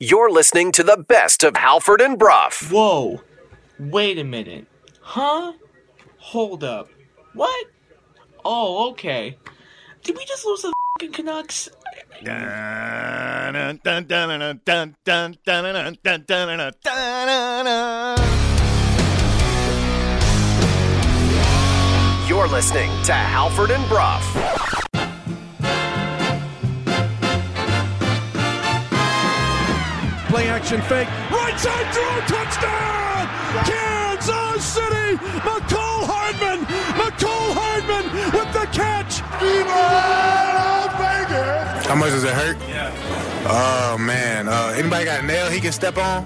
You're listening to the best of Halford and Brough. Whoa. Wait a minute. Huh? Hold up. What? Oh, okay. Did we just lose the fucking Canucks? You're listening to Halford and Brough. Play action fake. Right side throw. Touchdown. Kansas City. Mecole Hardman. Mecole Hardman with the catch. How much does it hurt? Yeah. Oh man. Uh, anybody got a nail he can step on?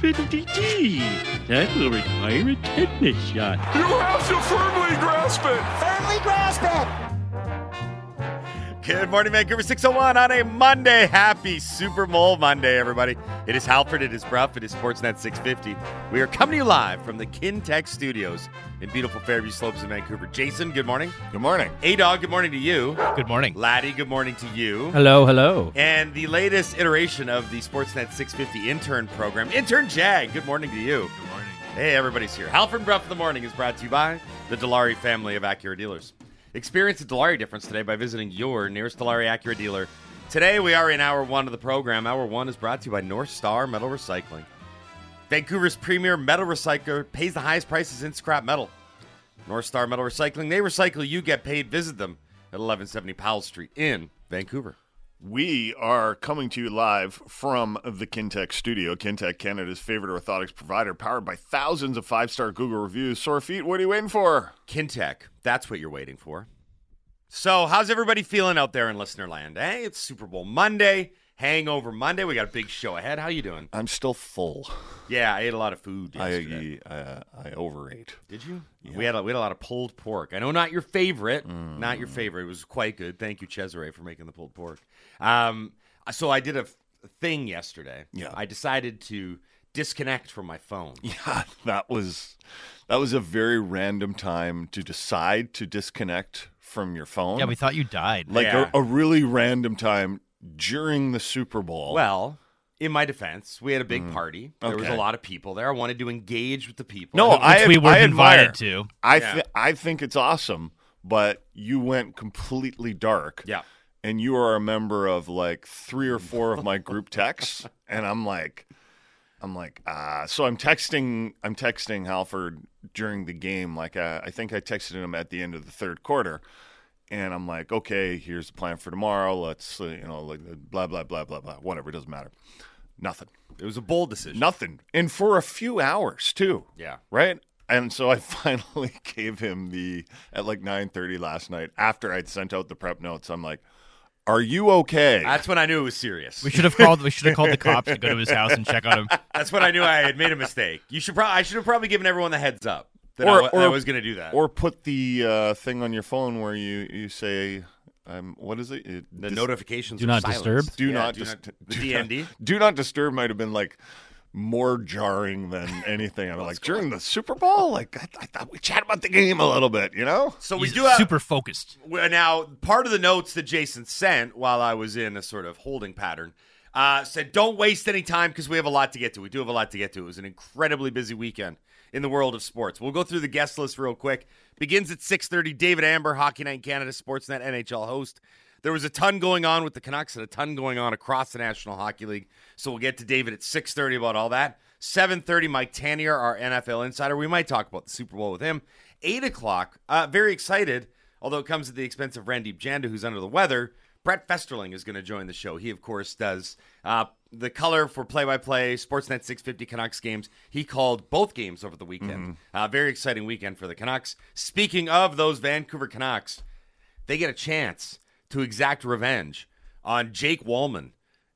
Fiddle-dee. That will require a tetanus shot. You have to firmly grasp it. Firmly grasp it. Good morning, Vancouver 601 on a Monday. Happy Super Bowl Monday, everybody. It is Halford, it is Brough, it is Sportsnet 650. We are coming to you live from the Kintec Studios in beautiful Fairview Slopes in Vancouver. Jason, good morning. Good morning. A Dog, good morning to you. Good morning. Laddie, good morning to you. Hello, hello. And the latest iteration of the Sportsnet 650 intern program, Intern Jag, good morning to you. Good morning. Hey, everybody's here. Halford Brough in the Morning is brought to you by the Dilawri family of Acura dealers. Experience the Dilawri difference today by visiting your nearest Dilawri Acura dealer. Today we are in hour one of the program. Hour one is brought to you by North Star Metal Recycling. Vancouver's premier metal recycler pays the highest prices in scrap metal. North Star Metal Recycling, they recycle, you get paid. Visit them at 1170 Powell Street in Vancouver. We are coming to you live from the Kintec studio. Kintec, Canada's favorite orthotics provider, powered by thousands of five star Google reviews. Sore feet, what are you waiting for? Kintec, that's what you're waiting for. So, how's everybody feeling out there in listener land? Hey, it's Super Bowl Monday, Hangover Monday. We got a big show ahead. How you doing? I'm still full. Yeah, I ate a lot of food yesterday. I uh, I overate. Did you? We had a, we had a lot of pulled pork. I know not your favorite, not your favorite. It was quite good. Thank you, Cesare, for making the pulled pork. Um, so I did a thing yesterday. Yeah. I decided to disconnect from my phone. Yeah, that was that was a very random time to decide to disconnect from your phone. Yeah, we thought you died. like Yeah. a, a really random time during the Super Bowl. Well, in my defense, we had a big party. There was a lot of people there. I wanted to engage with the people. No, Which I we were I invited admire. to. I Yeah. thi- I think it's awesome, but you went completely dark. Yeah. And you are a member of like three or four of my group texts, and I'm like, I'm like, ah. So I'm texting, I'm texting Halford during the game. Like, uh, I think I texted him at the end of the third quarter, and I'm like, okay, here's the plan for tomorrow. Let's, uh, you know, like blah blah blah blah blah. Whatever, it doesn't matter. Nothing. It was a bold decision. Nothing. And for a few hours too Yeah. right? And so I finally gave him the at like 9:30 last night after I'd sent out the prep notes. I'm like, "Are you okay?" That's when I knew it was serious. We should have called. We should have called the cops to go to his house and check on him. That's when I knew I had made a mistake. You should probably I should have probably given everyone the heads up that Or- I, or- I was going to do that. or put the uh, thing on your phone where you you say, um, "What is it?" it the dis- notifications. Do not silenced. disturb? Do Yeah, not do dis- not- the do not- DND. Do not disturb might have been like more jarring than anything. I'm like during the Super Bowl, like I, I thought we chat about the game a little bit, you know? So we He's do have super focused. Now part of the notes that Jason sent while I was in a sort of holding pattern uh, said, "Don't waste any time because we have a lot to get to. We do have a lot to get to. It was an incredibly busy weekend in the world of sports. We'll go through the guest list real quick. Begins at six thirty. David Amber, Hockey Night in Canada, Sportsnet NHL host. There was a ton going on with the Canucks and a ton going on across the National Hockey League. So we'll get to David at six thirty about all that. Seven thirty, Mike Tanier, our NFL insider. We might talk about the Super Bowl with him. Eight o'clock. Uh, very excited although it comes at the expense of Randeep Janda, who's under the weather. Brett Festerling is going to join the show. He, of course, does uh, the color for play-by-play Sportsnet 650 Canucks games. He called both games over the weekend. Uh, very exciting weekend for the Canucks. Speaking of those Vancouver Canucks, they get a chance to exact revenge on Jake Walman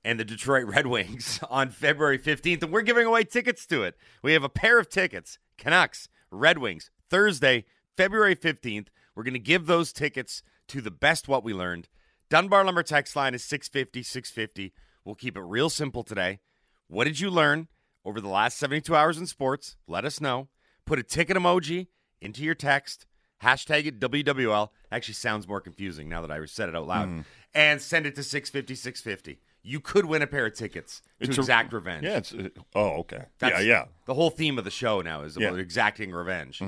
and the Detroit Red Wings on February 15th, and we're giving away tickets to it. We have a pair of tickets Canucks, Red Wings, Thursday, February 15th. We're going to give those tickets to the best what we learned. Dunbar Lumber text line is 650 650. We'll keep it real simple today. What did you learn over the last 72 hours in sports? Let us know. Put a ticket emoji into your text. Hashtag it WWL. Actually sounds more confusing now that I said it out loud. And send it to 650 650. you could win a pair of tickets to It's a- exact revenge. Yeah. It's uh, oh okay. That's yeah, yeah. The whole theme of the show now is about Yeah. exacting revenge.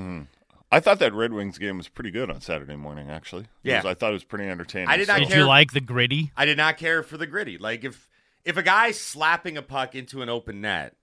I thought that Red Wings game was pretty good on Saturday morning. Actually, Yeah. was- I thought it was pretty entertaining. I did not So- Did you like the gritty? I did not care for the gritty. Like if if a guy slapping a puck into an open net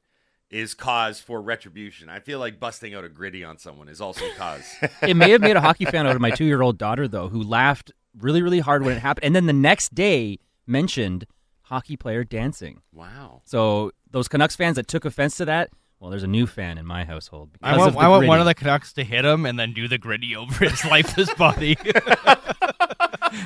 is cause for retribution, I feel like busting out a gritty on someone is also cause. it may have made a hockey fan out of my two year old daughter though, who laughed really, really hard when it happened, and then the next day mentioned hockey player dancing. wow. So those Canucks fans that took offense to that, well, there's a new fan in my household. I want, I want one of the Canucks to hit him and then do the gritty over his lifeless body.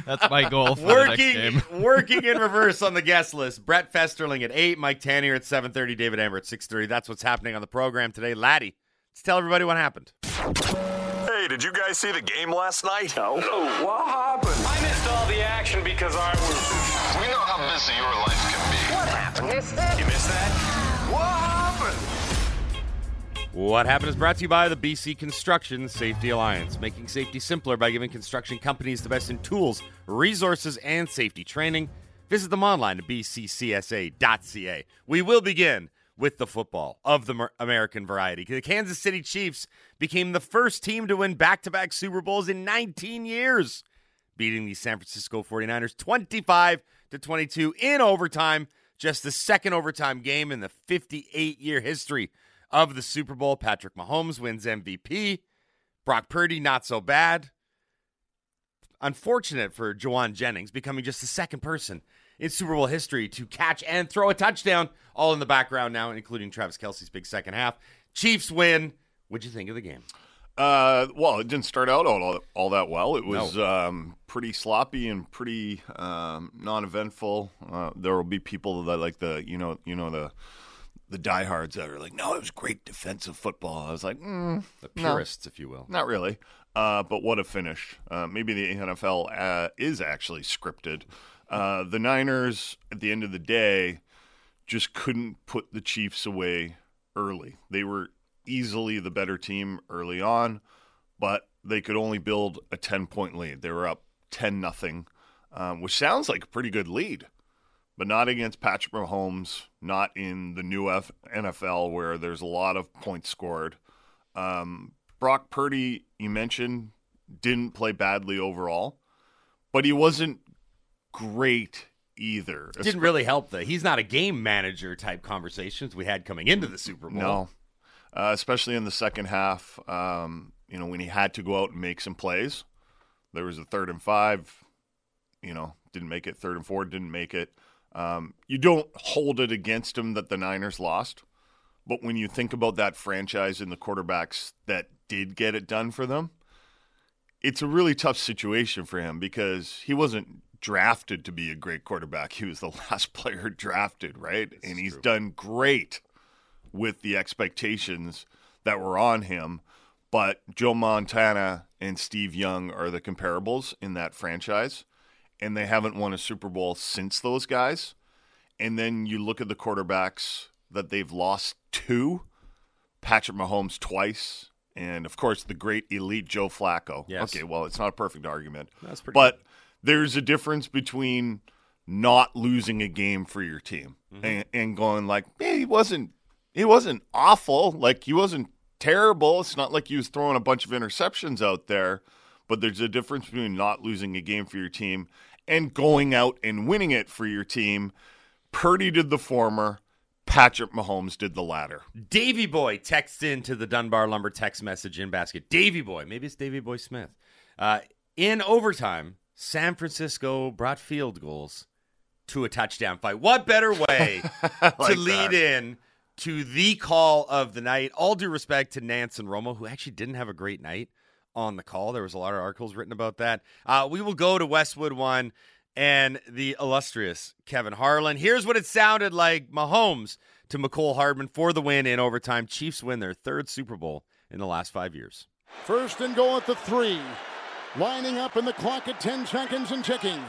That's my goal for the next Working game. working in reverse on the guest list. Brett Festerling at eight, Mike Tanier at seven thirty, David Amber at six thirty. That's what's happening on the program today. Laddie, let's tell everybody what happened. Hey, did you guys see the game last night? No. what happened? I missed all the action because I was. We know how busy your life can be. What happened? Missed it? You missed that? What happened? What happened is brought to you by the BC Construction Safety Alliance, making safety simpler by giving construction companies the best in tools, resources, and safety training. Visit them online at bccsa.ca. We will begin with the football of the American variety. The Kansas City Chiefs became the first team to win back to back Super Bowls in 19 years, beating the San Francisco 49ers 25 to 22 in overtime, just the second overtime game in the 58 year history of the Super Bowl. Patrick Mahomes wins MVP. Brock Purdy, not so bad. Unfortunate for Jauan Jennings, becoming just the second person in Super Bowl history to catch and throw a touchdown, all in the background now, including Travis Kelce's big second half. Chiefs win. What'd you think of the game? Uh, well, it didn't start out all, all that well. It was um, pretty sloppy and pretty um, non-eventful. Uh, there will be people that like the you know you know the the diehards that are like, no, it was great defensive football. I was like, mm, The No. purists, if you will. not really. Uh, but what a finish. Uh, maybe the NFL uh, is actually scripted. Uh, the Niners, at the end of the day, just couldn't put the Chiefs away early. They were easily the better team early on, but they could only build a 10 point lead. They were up 10 nothing, um, which sounds like a pretty good lead, but not against Patrick Mahomes, not in the new F- NFL where there's a lot of points scored. Um, Brock Purdy, you mentioned, didn't play badly overall, but he wasn't great either. It Didn't really help, though. He's not a game manager type conversations we had coming into the Super Bowl. No, uh, especially in the second half. Um, you know, when he had to go out and make some plays, there was a third and five. You know, didn't make it. Third and four, didn't make it. Um, you don't hold it against him that the Niners lost, but when you think about that franchise and the quarterbacks that did get it done for them, it's a really tough situation for him because he wasn't drafted to be a great quarterback. He was the last player drafted, right? and he's done great with the expectations that were on him. But Joe Montana and Steve Young are the comparables in that franchise, and they haven't won a Super Bowl since those guys. And then you look at the quarterbacks that they've lost to Patrick Mahomes twice, and of course the great elite Joe Flacco. Yes. Okay, well, it's not a perfect argument. That's pretty But there's a difference between not losing a game for your team Mm-hmm. and, and going like, yeah, he wasn't he wasn't awful, like he wasn't terrible. It's not like he was throwing a bunch of interceptions out there, but there's a difference between not losing a game for your team and going out and winning it for your team. Purdy did the former, Patrick Mahomes did the latter. Davy Boy texts into the Dunbar Lumber text message in basket. Davy Boy, maybe it's Davy Boy Smith. Uh, in overtime, San Francisco brought field goals to a touchdown fight. What better way like to lead that. in to the call of the night? All due respect to Nantz and Romo, who actually didn't have a great night on the call. There was a lot of articles written about that. Uh, we will go to Westwood one and the illustrious Kevin Harlan. Here's what it sounded like Mahomes to Mecole Hardman for the win in overtime. Chiefs win their third Super Bowl in the last five years. First and goal at the three. Lining up in the clock at 10 seconds and ticking.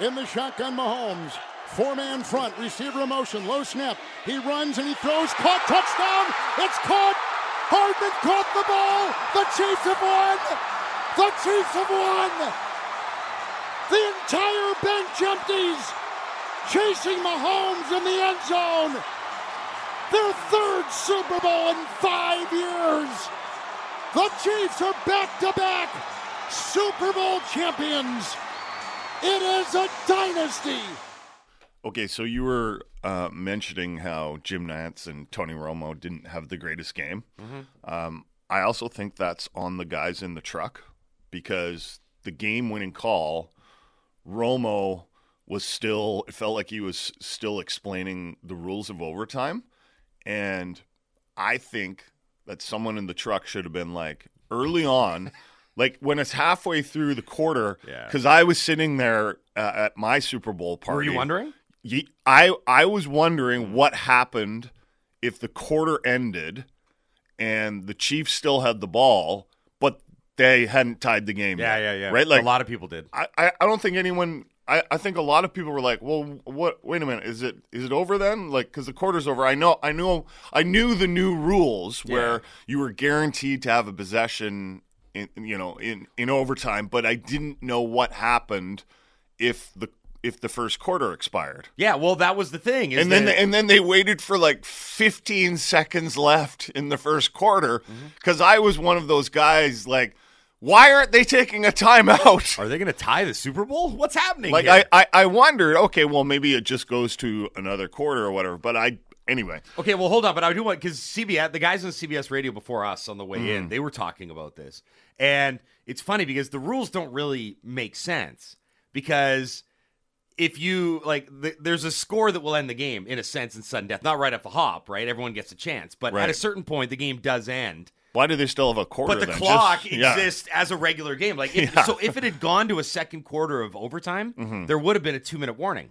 In the shotgun, Mahomes. Four man front, receiver motion, low snap. He runs and he throws, caught, touchdown! It's caught! Hardman caught the ball! The Chiefs have won! The Chiefs have won! The entire bench empties! chasing Mahomes in the end zone. Their third Super Bowl in five years. The Chiefs are back to back Super Bowl champions. It is a dynasty. Okay, so you were uh, mentioning how Jim Nantz and Tony Romo didn't have the greatest game. Um, I also think that's on the guys in the truck because the game-winning call, Romo was still. It felt like he was still explaining the rules of overtime, and I think that someone in the truck should have been like early on. Like when it's halfway through the quarter, Yeah. because I was sitting there uh, at my Super Bowl party. Were you wondering? I I was wondering what happened if the quarter ended and the Chiefs still had the ball, but they hadn't tied the game. Yeah, yet, yeah, yeah. Right, like a lot of people did. I, I, I don't think anyone. I, I think a lot of people were like, "Well, what? Wait a minute, is it is it over then? Like, because the quarter's over." I know, I know, I knew the new rules where you were guaranteed to have a possession, in you know, in in overtime, but I didn't know what happened if the if the first quarter expired. Yeah, well, that was the thing. And then that- and then they waited for like 15 seconds left in the first quarter Mm-hmm. because I was one of those guys like, why aren't they taking a timeout? Are they going to tie the Super Bowl? What's happening? Like? I, I, I wondered, okay, well maybe it just goes to another quarter or whatever. But I anyway. Okay, well, hold on, but I do want because CBS, the guys on CBS Radio before us on the way in, Mm. they were talking about this, and it's funny because the rules don't really make sense because if you like, th- there's a score that will end the game in a sense in sudden death, not right off the hop, right? Everyone gets a chance, but at a certain point, the game does end. Why do they still have a quarter? But the then? clock Just- yeah. exists as a regular game. Like, if, Yeah. so if it had gone to a second quarter of overtime, Mhm. there would have been a two minute warning.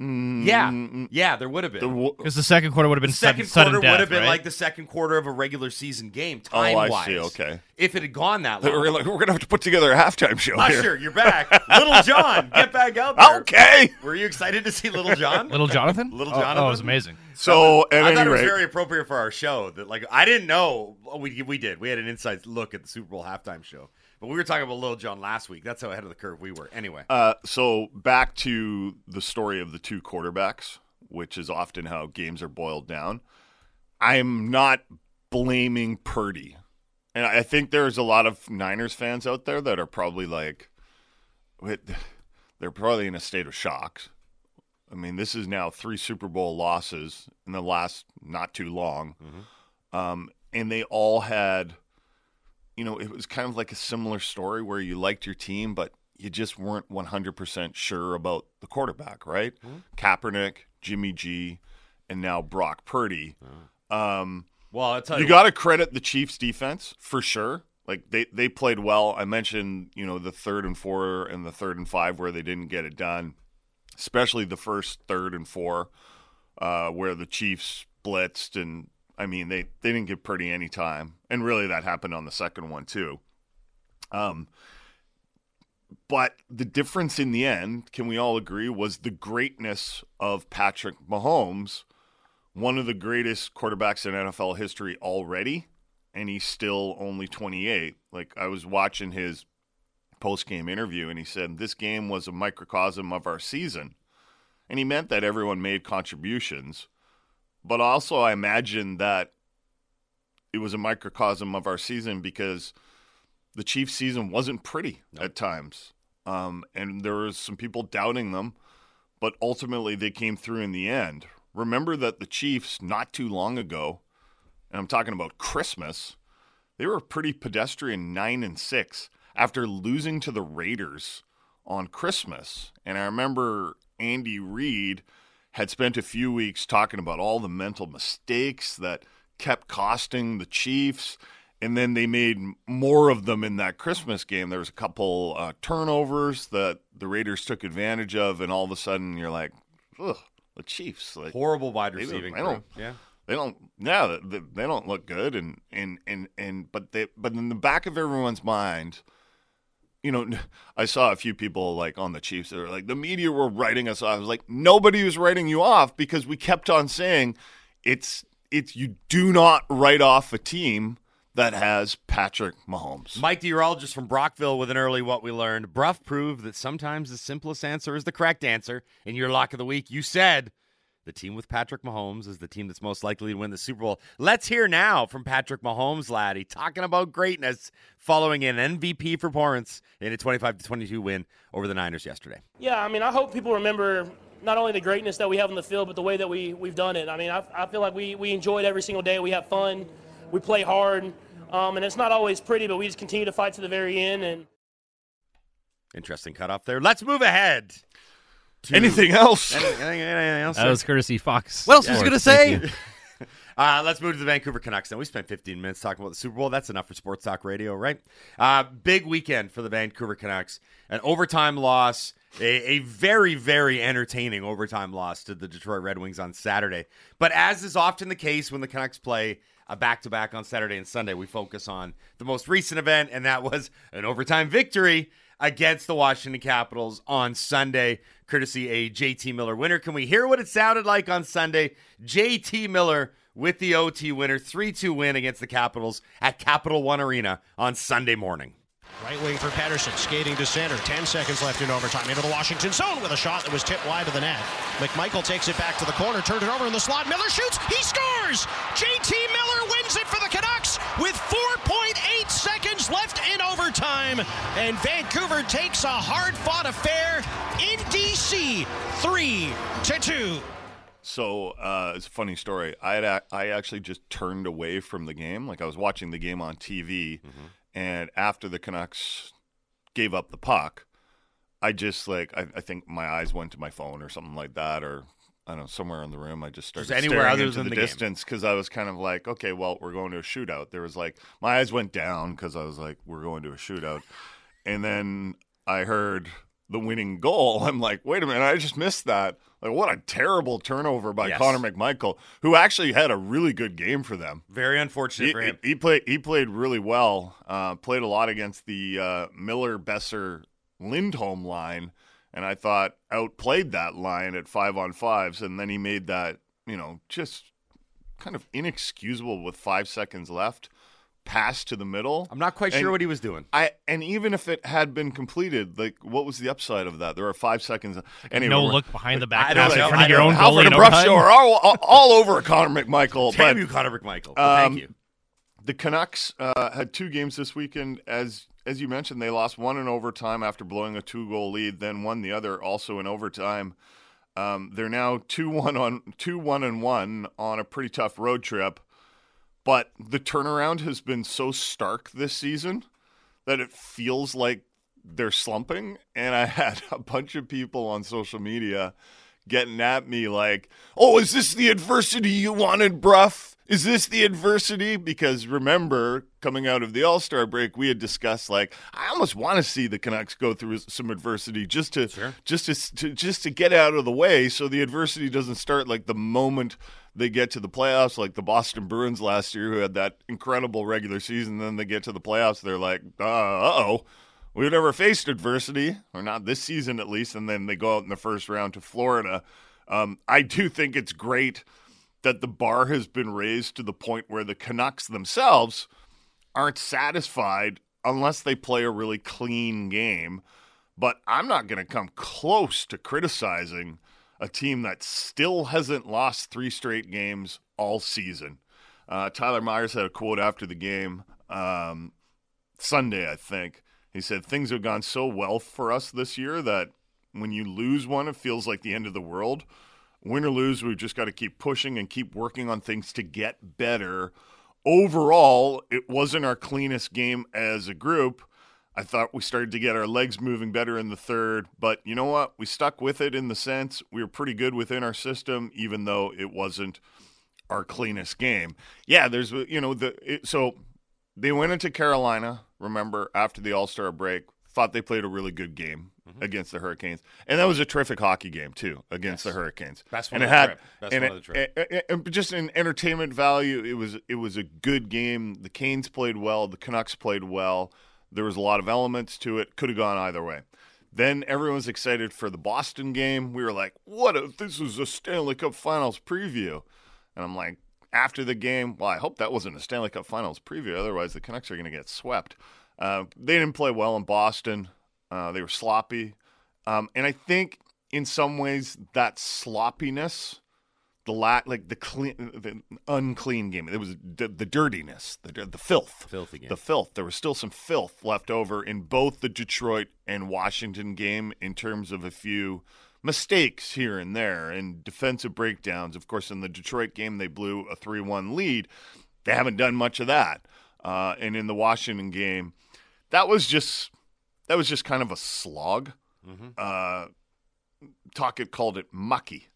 Mm, Yeah, yeah, there would have been. Because the second quarter would have been The second sudden, quarter sudden death, would have been right? like the second quarter of a regular season game, Oh, time I wise. see. Okay. If it had gone that We're long. gonna, we're gonna have to put together a halftime show here. You're back. Little John, get back out there. Okay. Were you excited to see Little John? Little Jonathan? Little Oh, Jonathan. Oh, it was amazing. So at I any thought it was rate, very appropriate for our show. That like I didn't know oh, we we did. We had an inside look at the Super Bowl halftime show, but we were talking about Little John last week. That's how ahead of the curve we were. Anyway, Uh, so back to the story of the two quarterbacks, which is often how games are boiled down. I'm not blaming Purdy, and I think there's a lot of Niners fans out there that are probably like, they're probably in a state of shock. I mean, this is now three Super Bowl losses in the last not too long, um, and they all had you know, it was kind of like a similar story where you liked your team, but you just weren't 100% sure about the quarterback, right? Kaepernick, Jimmy G, and now Brock Purdy. Um, well, I'll tell you you, got to credit the Chiefs defense for sure. Like they, they played well. I mentioned, you know, the third and four and the third and five where they didn't get it done, especially the first third and four uh, where the Chiefs blitzed and I mean they, they didn't give Purdy any time. And really that happened on the second one too. Um but the difference in the end, can we all agree, was the greatness of Patrick Mahomes, one of the greatest quarterbacks in NFL history already, and he's still only 28. Like I was watching his post-game interview and he said this game was a microcosm of our season. And he meant that everyone made contributions. But also I imagine that it was a microcosm of our season because the Chiefs season wasn't pretty at times. Um, and there was some people doubting them, but ultimately they came through in the end. Remember that the Chiefs, not too long ago, and I'm talking about Christmas, they were pretty pedestrian nine and six after losing to the Raiders on Christmas. And I remember Andy Reid had spent a few weeks talking about all the mental mistakes that kept costing the Chiefs. And then they made more of them in that Christmas game. There was a couple uh, turnovers that the Raiders took advantage of, and all of a sudden you're like, ugh, the Chiefs. Like, horrible wide receiving. they don't-. Yeah. they don't yeah they, they don't look good and and and and but they but in the back of everyone's mind you know i saw a few people like on the chiefs that were like the media were writing us off i was like nobody was writing you off because we kept on saying it's it's you do not write off a team that has Patrick Mahomes. Mike the urologist from Brockville with an early what we learned. Brough proved that sometimes the simplest answer is the correct answer. In your lock of the week, you said the team with Patrick Mahomes is the team that's most likely to win the Super Bowl. Let's hear now from Patrick Mahomes, laddie, talking about greatness following an MVP performance in a 25 to 22 win over the Niners yesterday. Yeah, I mean, I hope people remember not only the greatness that we have on the field, but the way that we, we've done it. I mean, I, I feel like we, we enjoy it every single day. We have fun, we play hard, um, and it's not always pretty, but we just continue to fight to the very end. And Interesting cutoff there. Let's move ahead. To- Anything else? Anything, anything- anything else? That sir? was courtesy Fox. What else was he gonna say? Uh, let's move to the Vancouver Canucks now. We spent 15 minutes talking about the Super Bowl. That's enough for Sports Talk Radio, right? Uh, big weekend for the Vancouver Canucks. An overtime loss, a, a very, very entertaining overtime loss to the Detroit Red Wings on Saturday. But as is often the case when the Canucks play a back to back on Saturday and Sunday, we focus on the most recent event, and that was an overtime victory against the Washington Capitals on Sunday, courtesy a JT Miller winner. Can we hear what it sounded like on Sunday? JT Miller with the OT winner, 3 2 win against the Capitals at Capital One Arena on Sunday morning. Right wing for Pettersson, skating to center. 10 seconds left in overtime. Into the Washington zone with a shot that was tipped wide of the net. McMichael takes it back to the corner, turned it over in the slot. Miller shoots. He scores! JT Miller wins it for the Canucks with 4.8 seconds left in overtime. And Vancouver takes a hard fought affair in D.C. 3 to 2. So uh, it's a funny story. I had ac- I actually just turned away from the game. Like I was watching the game on TV, and after the Canucks gave up the puck, I just like I, I think my eyes went to my phone or something like that, or I don't know somewhere in the room. I just started Just anywhere staring other into than the, the distance because I was kind of like, okay, well, we're going to a shootout. There was like my eyes went down because I was like, we're going to a shootout, and then I heard the winning goal. I'm like, wait a minute, I just missed that. Like, what a terrible turnover by Yes. Connor McMichael, who actually had a really good game for them. Very unfortunate He, for him. he, he played. He played really well. Uh, played a lot against the uh, Miller, Boeser, Lindholm line, and I thought outplayed that line at five on fives. And then he made that, you know, just kind of inexcusable with five seconds left pass to the middle. I'm not quite And sure what he was doing. I and even if it had been completed, like what was the upside of that? There are five seconds. Anyway, no look behind the back I don't pass in know. front of your own know. goalie Alfred in and show are all, all, all over Connor McMichael. Damn but, you, Connor McMichael. But thank um, you. The Canucks uh, had two games this weekend. As as you mentioned, they lost one in overtime after blowing a two goal lead, then won the other also in overtime. Um, they're now two one on two one and one on a pretty tough road trip. But the turnaround has been so stark this season that it feels like they're slumping. And I had a bunch of people on social media getting at me like, "Oh, is this the adversity you wanted, Brough? Is this the adversity?" Because remember, coming out of the All Star break, we had discussed like, I almost want to see the Canucks go through some adversity just to just to, to just to get out of the way, so the adversity doesn't start like the moment they get to the playoffs, like the Boston Bruins last year, who had that incredible regular season. Then they get to the playoffs, they're like, uh oh. We've never faced adversity, or not this season at least, and then they go out in the first round to Florida. Um, I do think it's great that the bar has been raised to the point where the Canucks themselves aren't satisfied unless they play a really clean game. But I'm not going to come close to criticizing a team that still hasn't lost three straight games all season. Uh, Tyler Myers had a quote after the game um, Sunday, I think. He said, Things have gone so well for us this year that when you lose one, it feels like the end of the world. Win or lose, we've just got to keep pushing and keep working on things to get better. Overall, it wasn't our cleanest game as a group. I thought we started to get our legs moving better in the third, but you know what? We stuck with it in the sense we were pretty good within our system, even though it wasn't our cleanest game. Yeah, there's you know the it, so they went into Carolina. Remember after the All Star break, thought they played a really good game against the Hurricanes, and that was a terrific hockey game too against the Hurricanes. Best one and of it the had trip. Best and one it- of the trip. and- and- and just in entertainment value, it was it was a good game. The Canes played well. The Canucks played well. There was a lot of elements to it. Could have gone either way. Then everyone was excited for the Boston game. We were like, "What if this was a Stanley Cup Finals preview?" And I'm like, after the game, well, I hope that wasn't a Stanley Cup Finals preview. Otherwise, the Canucks are going to get swept. Uh, they didn't play well in Boston. Uh, they were sloppy, um, and I think in some ways that sloppiness, the la- like the clean, the unclean game, it was the, the dirtiness, the the filth, Filthy game. the filth. There was still some filth left over in both the Detroit and Washington game in terms of a few mistakes here and there and defensive breakdowns. Of course, in the Detroit game, they blew a 3 1 lead. They haven't done much of that. Uh, and in the Washington game, that was just that was just kind of a slog. Uh, Tocchet called it mucky,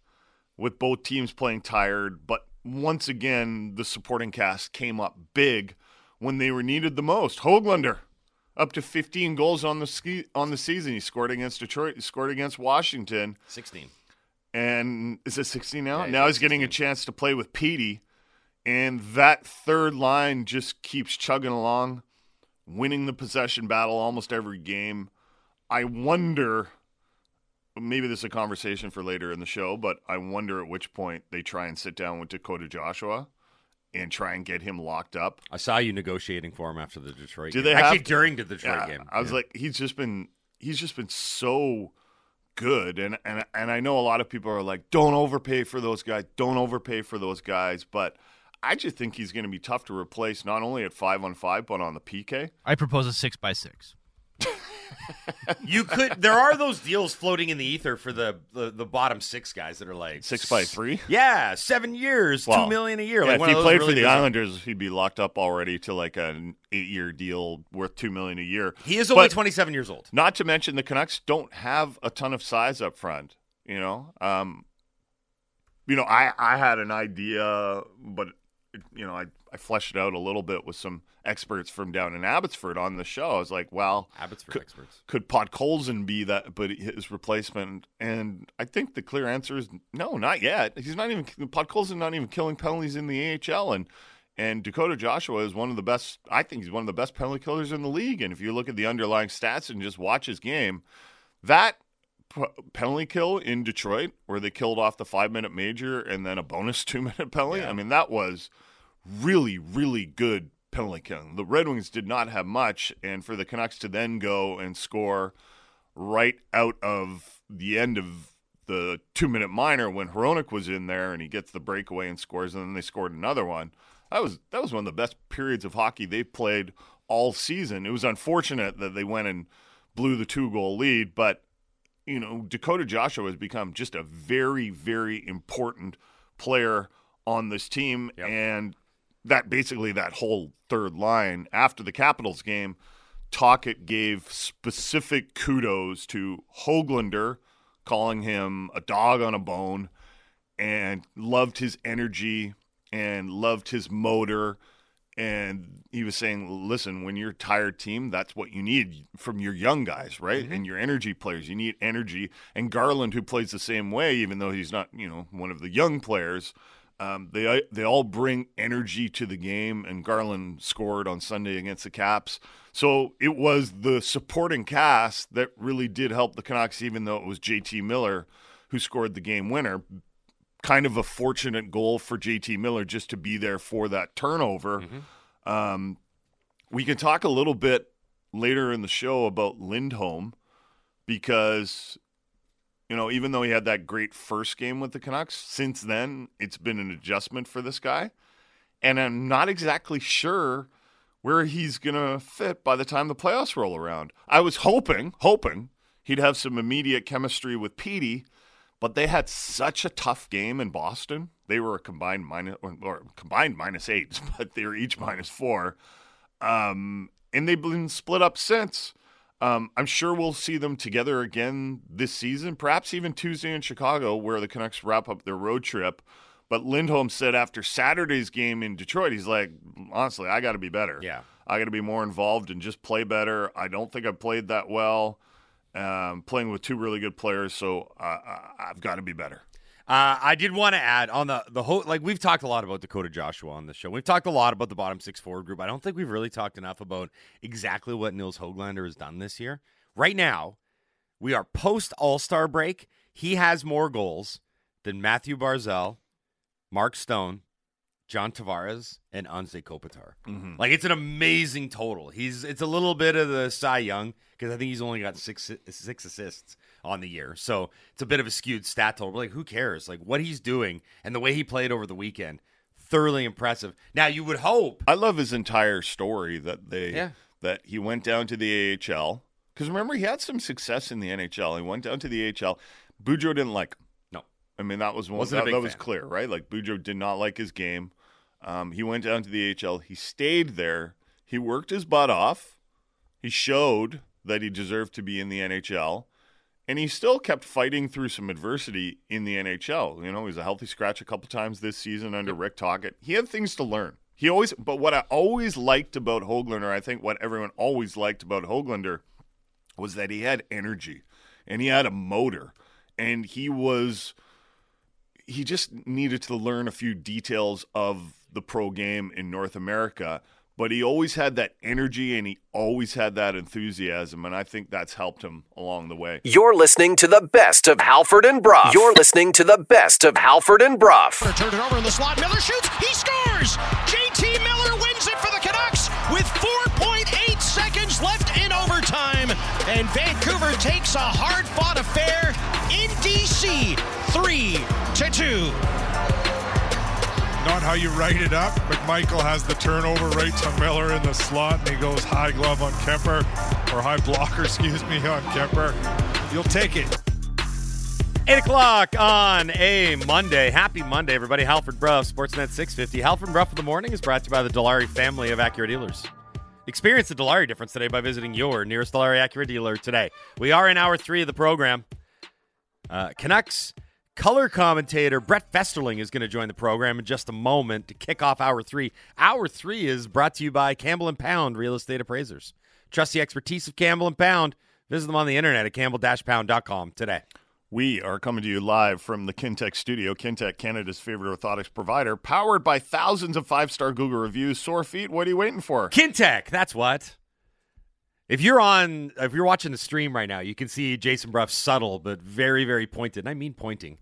with both teams playing tired. But once again, the supporting cast came up big when they were needed the most. Hoglander, up to 15 goals on the ski, on the season. He scored against Detroit. He scored against Washington. 16. And is it 16 now? Yeah, now he's getting a chance to play with Petey. And that third line just keeps chugging along, winning the possession battle almost every game. I wonder, maybe this is a conversation for later in the show, but I wonder at which point they try and sit down with Dakota Joshua and try and get him locked up. I saw you negotiating for him after the Detroit Do game. they Actually, to? during the Detroit Yeah, game. I was Yeah. like, he's just been he's just been so good, and and and I know a lot of people are like, don't overpay for those guys, don't overpay for those guys, but I just think he's going to be tough to replace, not only at five on five, but on the PK. I propose a six by six. you could. There are those deals floating in the ether for the, the the bottom six guys that are like Six by three. Yeah, seven years, Well, two million a year. Yeah, like if he played really for the bizarre- Islanders, he'd be locked up already to like an eight-year deal worth two million a year. He is only But 27 years old. Not to mention the Canucks don't have a ton of size up front. You know, um, you know, I I had an idea, but you know, I I fleshed it out a little bit with some experts from down in Abbotsford on the show. I was like, well, Abbotsford could, experts. could Podkolzin be that, but his replacement? And I think the clear answer is no, not yet. He's not even Pod Podkolzin, not even killing penalties in the AHL, and and Dakota Joshua is one of the best. I think he's one of the best penalty killers in the league. And if you look at the underlying stats and just watch his game, that p- penalty kill in Detroit, where they killed off the five minute major and then a bonus two minute penalty. I mean, that was really, really good penalty killing. The Red Wings did not have much, and for the Canucks to then go and score right out of the end of the two minute minor when Hronek was in there and he gets the breakaway and scores, and then they scored another one. That was that was one of the best periods of hockey they've played all season. It was unfortunate that they went and blew the two goal lead, but you know, Dakota Joshua has become just a very, very important player on this team. And that basically that whole third line after the Capitals game, Tocchet gave specific kudos to Hoglander, calling him a dog on a bone, and loved his energy and loved his motor. And he was saying, listen, when you're a tired team, that's what you need from your young guys, right? Mm-hmm. And your energy players. You need energy. And Garland, who plays the same way, even though he's not, you know, one of the young players, um, they they all bring energy to the game. And Garland scored on Sunday against the Caps. So it was the supporting cast that really did help the Canucks, even though it was JT Miller who scored the game winner kind of a fortunate goal for JT Miller just to be there for that turnover. Um, we can talk a little bit later in the show about Lindholm because, you know, even though he had that great first game with the Canucks, since then it's been an adjustment for this guy. And I'm not exactly sure where he's going to fit by the time the playoffs roll around. I was hoping, hoping he'd have some immediate chemistry with Petey but they had such a tough game in Boston. They were a combined minus or, or combined minus eight, but they were each minus four. Um, and they've been split up since. Um, I'm sure we'll see them together again this season, perhaps even Tuesday in Chicago, where the Canucks wrap up their road trip. But Lindholm said after Saturday's game in Detroit, he's like, honestly, I got to be better. Yeah. I got to be more involved and just play better. I don't think I played that well um, playing with two really good players, so uh, I- I've got to be better. Uh, I did want to add on the the whole like we've talked a lot about Dakota Joshua on the show. We've talked a lot about the bottom six forward group. I don't think we've really talked enough about exactly what Nils Hoglander has done this year. Right now, we are post All Star break. He has more goals than Mathew Barzal, Mark Stone, John Tavares, and Anze Kopitar. Mhm. Like it's an amazing total. He's it's a little bit of the Cy Young because I think he's only got six six assists on the year, so it's a bit of a skewed stat total. But like, who cares? Like what he's doing and the way he played over the weekend, thoroughly impressive. Now you would hope I love his entire story that they Yeah. that he went down to the AHL because remember he had some success in the NHL. He went down to the AHL. Bujo didn't like him. No. I mean that was one Wasn't that, that was clear, right? Like Bujo did not like his game. Um, he went down to the AHL. He stayed there. He worked his butt off. He showed that he deserved to be in the NHL. And he still kept fighting through some adversity in the NHL. You know, he was a healthy scratch a couple times this season under Rick Tocchet. He had things to learn. He always, but what I always liked about Hoglander, I think what everyone always liked about Hoglander was that he had energy and he had a motor and he was, he just needed to learn a few details of the pro game in North America. But he always had that energy and he always had that enthusiasm. And I think that's helped him along the way. You're listening to the best of Halford and Brough. You're listening to the best of Halford and Brough. Turned it over in the slot. Miller shoots. He scores. JT Miller wins it for the Canucks with 4.8 seconds left in overtime. And Vancouver takes a hard fought affair in DC. Three to two. Not how you write it up. McMichael has the turnover right to Miller in the slot, and he goes high glove on Kuemper, or high blocker, excuse me, on Kuemper. You'll take it. 8 o'clock on a Monday. Happy Monday, everybody. Halford Brough, Sportsnet 650. Halford Brough of the Morning is brought to you by the Dilawri family of Acura dealers. Experience the Dilawri difference today by visiting your nearest Dilawri Acura dealer today. We are in hour three of the program. Uh, Canucks color commentator Brett Festerling is going to join the program in just a moment to kick off hour three. Hour three is brought to you by Campbell and Pound Real Estate Appraisers. Trust the expertise of Campbell and Pound. Visit them on the internet at campbell-pound.com today. We are coming to you live from the Kintec studio. Kintec, Canada's favorite orthotics provider, powered by thousands of five star Google reviews. Sore feet, what are you waiting for? Kintec, that's what. If you're on, if you're watching the stream right now, you can see Jason Brough subtle but very, very pointed. And I mean pointing.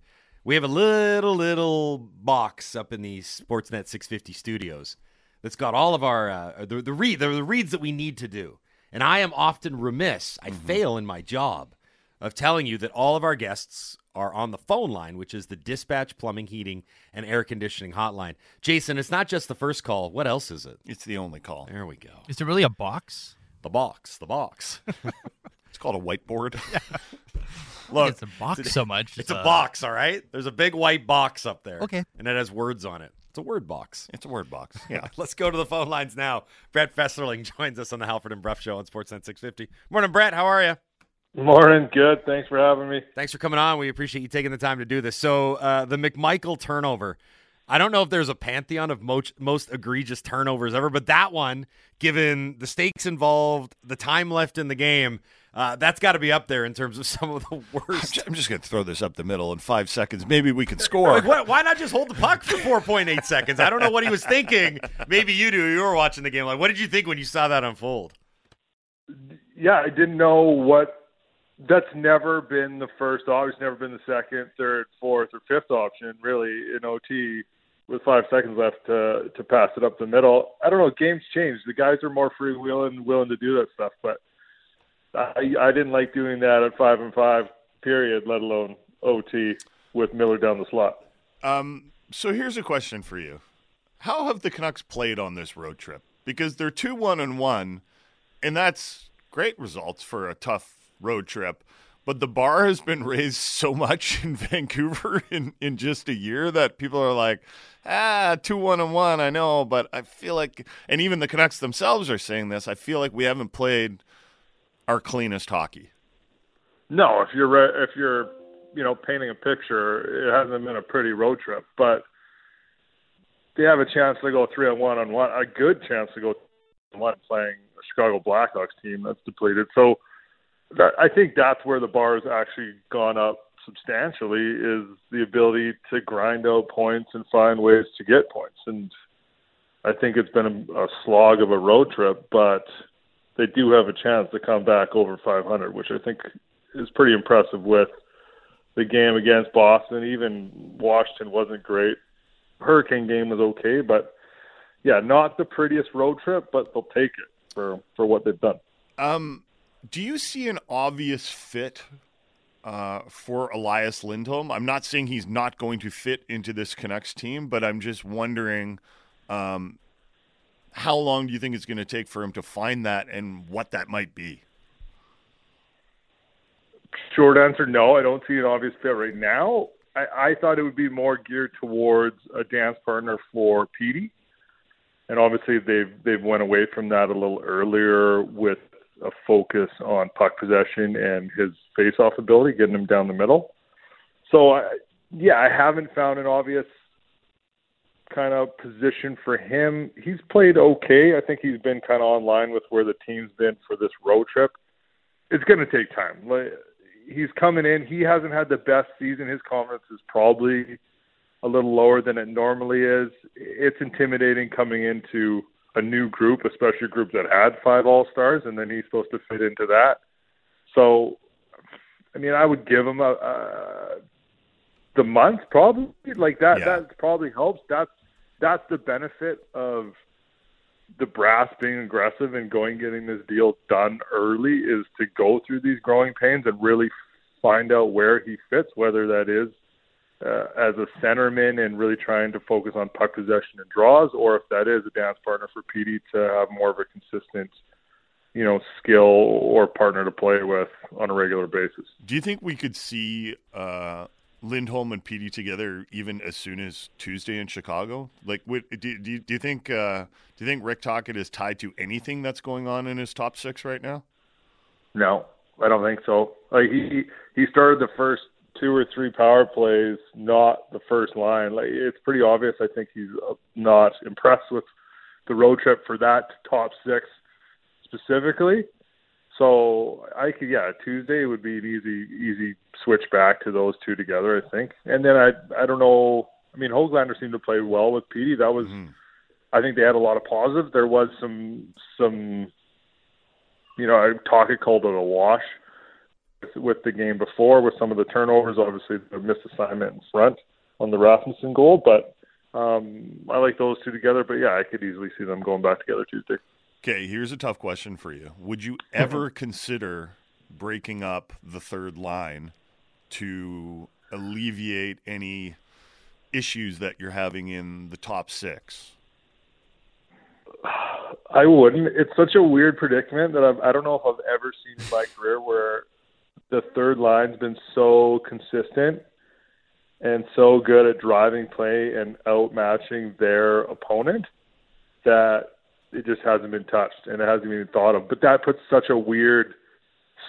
We have a little, little box up in the Sportsnet 650 studios that's got all of our uh, the the read the, the reads that we need to do. And I am often remiss. I fail in my job of telling you that all of our guests are on the phone line, which is the Dispatch Plumbing, Heating, and Air Conditioning Hotline. Jason, it's not just the first call. What else is it? It's the only call. There we go. Is it really a box? The box. The box. It's called a whiteboard. Look, it's a box so much. It's a uh, box, all right? There's a big white box up there. Okay. And it has words on it. It's a word box. It's a word box. Yeah. Let's go to the phone lines now. Brett Festerling joins us on the Halford and Brough Show on Sportsnet 650. Morning, Brett. How are you? Morning. Good. Thanks for having me. Thanks for coming on. We appreciate you taking the time to do this. So, uh, the McMichael turnover. I don't know if there's a pantheon of most, most egregious turnovers ever, but that one, given the stakes involved, the time left in the game, uh, that's got to be up there in terms of some of the worst. I'm just going to throw this up the middle in five seconds. Maybe we can score. Like, what, why not just hold the puck for 4.8 seconds? I don't know what he was thinking. Maybe you do. You were watching the game. Like, what did you think when you saw that unfold? Yeah, I didn't know what. That's never been the first. Always never been the second, third, fourth, or fifth option. Really, in OT, with five seconds left to to pass it up the middle. I don't know. Games change. The guys are more freewheeling, willing to do that stuff. But I I didn't like doing that at five and five. Period. Let alone OT with Miller down the slot. Um, so here's a question for you: How have the Canucks played on this road trip? Because they're two one and one, and that's great results for a tough road trip. But the bar has been raised so much in Vancouver in, in just a year that people are like, ah, two one and one. I know, but I feel like, and even the Canucks themselves are saying this. I feel like we haven't played our cleanest hockey. No, if you're re- if you're you know painting a picture, it hasn't been a pretty road trip, but they have a chance to go three on one on one, a good chance to go on one playing a Chicago Blackhawks team that's depleted. So that, I think that's where the bar has actually gone up substantially is the ability to grind out points and find ways to get points. And I think it's been a, a slog of a road trip, but they do have a chance to come back over 500, which I think is pretty impressive with the game against Boston. Even Washington wasn't great. Hurricane game was okay, but yeah, not the prettiest road trip, but they'll take it for for what they've done. Um, do you see an obvious fit uh, for Elias Lindholm? I'm not saying he's not going to fit into this Canucks team, but I'm just wondering um, how long do you think it's going to take for him to find that and what that might be? Short answer, no. I don't see an obvious fit right now. I, I thought it would be more geared towards a dance partner for Petey, and obviously they've they've went away from that a little earlier with a focus on puck possession and his face-off ability, getting him down the middle. So, I, yeah, I haven't found an obvious kind of position for him. He's played okay. I think he's been kind of online with where the team's been for this road trip. It's going to take time. He's coming in. He hasn't had the best season. His confidence is probably a little lower than it normally is. It's intimidating coming into a new group, especially a group that had five All Stars, and then he's supposed to fit into that. So, I mean, I would give him a, a the month probably like that. Yeah. That probably helps. That's that's the benefit of the brass being aggressive and going getting this deal done early is to go through these growing pains and really find out where he fits, whether that is uh, as a centerman and really trying to focus on puck possession and draws, or if that is a dance partner for Petey to have more of a consistent, you know, skill or partner to play with on a regular basis. Do you think we could see uh, Lindholm and Petey together even as soon as Tuesday in Chicago? Like, would, do, do, you, do you think uh, do you think Rick Tocchet is tied to anything that's going on in his top six right now? No, I don't think so. Like he he started the first two or three power plays, not the first line. Like it's pretty obvious. I think he's uh, not impressed with the road trip for that top six specifically. So I could, yeah, Tuesday would be an easy, easy switch back to those two together. I think, and then I, I don't know. I mean, Hoglander seemed to play well with Petey. That was, I think they had a lot of positives. There was some, some, you know, I Tocchet called it a wash with, with the game before with some of the turnovers. Obviously, the missed assignment in front on the Rasmussen goal, but um, I like those two together. But yeah, I could easily see them going back together Tuesday. Okay, here's a tough question for you. Would you ever consider breaking up the third line to alleviate any issues that you're having in the top six? I wouldn't. It's such a weird predicament that I've, I don't know if I've ever seen in my career where the third line's been so consistent and so good at driving play and outmatching their opponent that it just hasn't been touched and it hasn't even thought of. But that puts such a weird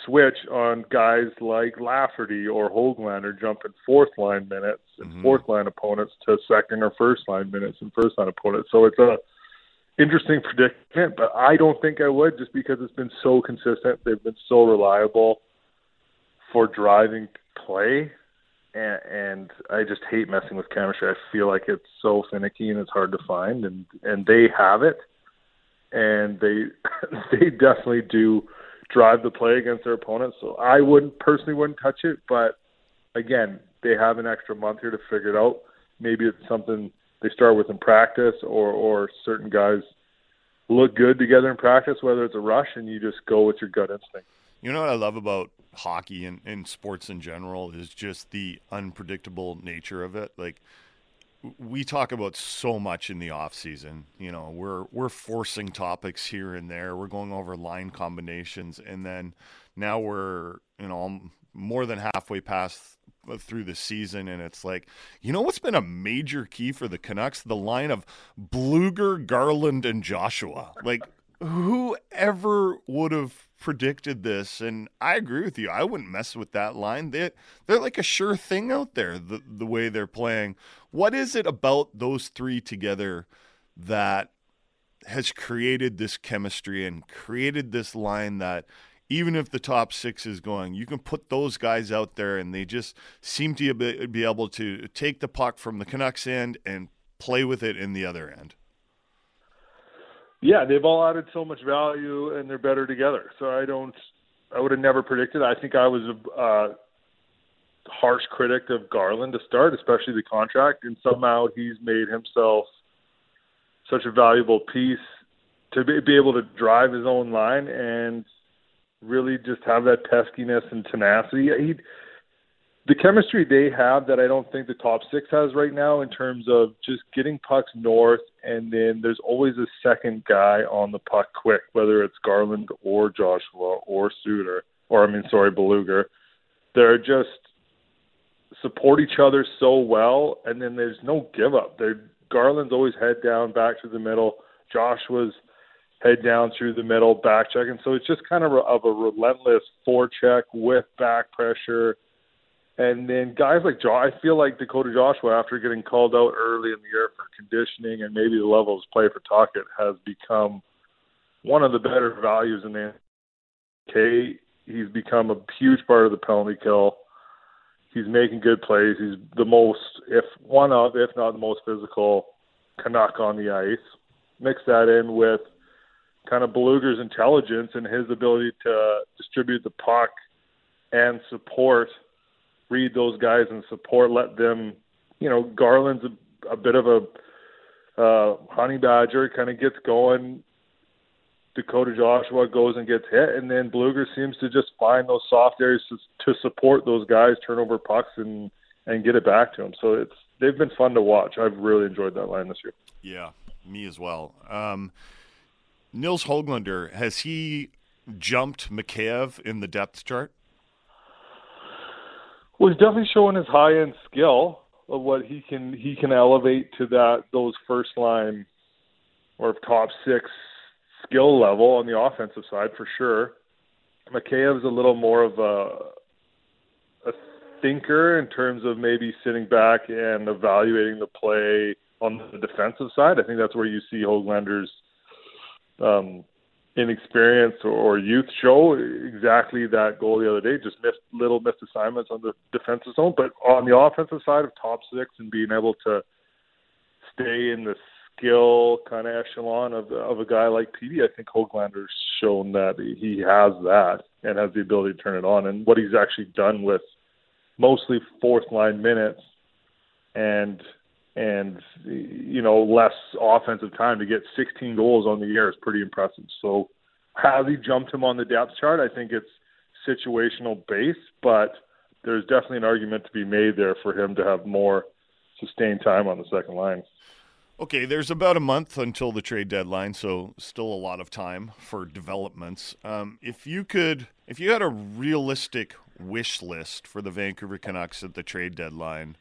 switch on guys like Lafferty or Hoglander jumping fourth line minutes and mm-hmm. fourth line opponents to second or first line minutes and first line opponents. So it's a interesting predicament, but I don't think I would just because it's been so consistent. They've been so reliable for driving play. And, and I just hate messing with chemistry. I feel like it's so finicky and it's hard to find, and and they have it and they they definitely do drive the play against their opponents. So I wouldn't personally wouldn't touch it, but again, they have an extra month here to figure it out. Maybe it's something they start with in practice, or or certain guys look good together in practice, whether it's a rush and you just go with your gut instinct. You know what I love about hockey and, and sports in general is just the unpredictable nature of it. Like we talk about so much in the off season. You know, we're we're forcing topics here and there. We're going over line combinations, and then now we're you know more than halfway past through the season, and it's like, you know, what's been a major key for the Canucks? The line of Blueger, Garland, and Joshua. Like, whoever would have predicted this? And I agree with you. I wouldn't mess with that line. They they're like a sure thing out there. The the way they're playing. What is it about those three together that has created this chemistry and created this line that even if the top six is going, you can put those guys out there and they just seem to be, be able to take the puck from the Canucks end and play with it in the other end. Yeah, they've all added so much value and they're better together. So I don't, I would have never predicted. I think I was uh, harsh critic of Garland to start, especially the contract, and somehow he's made himself such a valuable piece to be, be able to drive his own line and really just have that peskiness and tenacity. He, the chemistry they have that I don't think the top six has right now in terms of just getting pucks north, and then there's always a second guy on the puck quick, whether it's Garland or Joshua or Suter, or I mean, sorry, Blueger. They're just support each other so well, and then there's no give up. They're Garland's always head down, back to the middle. Joshua's head down through the middle, back check, and so it's just kind of a, of a relentless forecheck with back pressure. And then guys like jo- I feel like Dakota Joshua, after getting called out early in the year for conditioning and maybe the level of his play for Tocchet, has become one of the better values in the K. He's become a huge part of the penalty kill. He's making good plays. He's the most, if one of, if not the most physical Canuck on the ice. Mix that in with kind of Blueger's intelligence and his ability to distribute the puck and support, read those guys and support, let them, you know, Garland's a, a bit of a uh, honey badger, kind of gets going. Dakota Joshua goes and gets hit, and then Blueger seems to just find those soft areas to, to support those guys, turn over pucks, and and get it back to them. So it's they've been fun to watch. I've really enjoyed that line this year. Yeah, me as well. Um, Nils Hoglander has he jumped Mikheyev in the depth chart? Well, he's definitely showing his high end skill of what he can he can elevate to that those first line or top six skill level on the offensive side for sure. Mikheyev's a little more of a a thinker in terms of maybe sitting back and evaluating the play on the defensive side. I think that's where you see Hoglander's um, inexperience or, youth show exactly that goal the other day. Just missed little missed assignments on the defensive zone, but on the offensive side of top six and being able to stay in the skill kind of echelon of of a guy like Petey, I think Hoglander's shown that he has that and has the ability to turn it on. And what he's actually done with mostly fourth line minutes and and you know less offensive time to get 16 goals on the year is pretty impressive. So he jumped him on the depth chart? I think it's situational based, but there's definitely an argument to be made there for him to have more sustained time on the second line. Okay, there's about a month until the trade deadline, so still a lot of time for developments. Um, if you could, if you had a realistic wish list for the Vancouver Canucks at the trade deadline,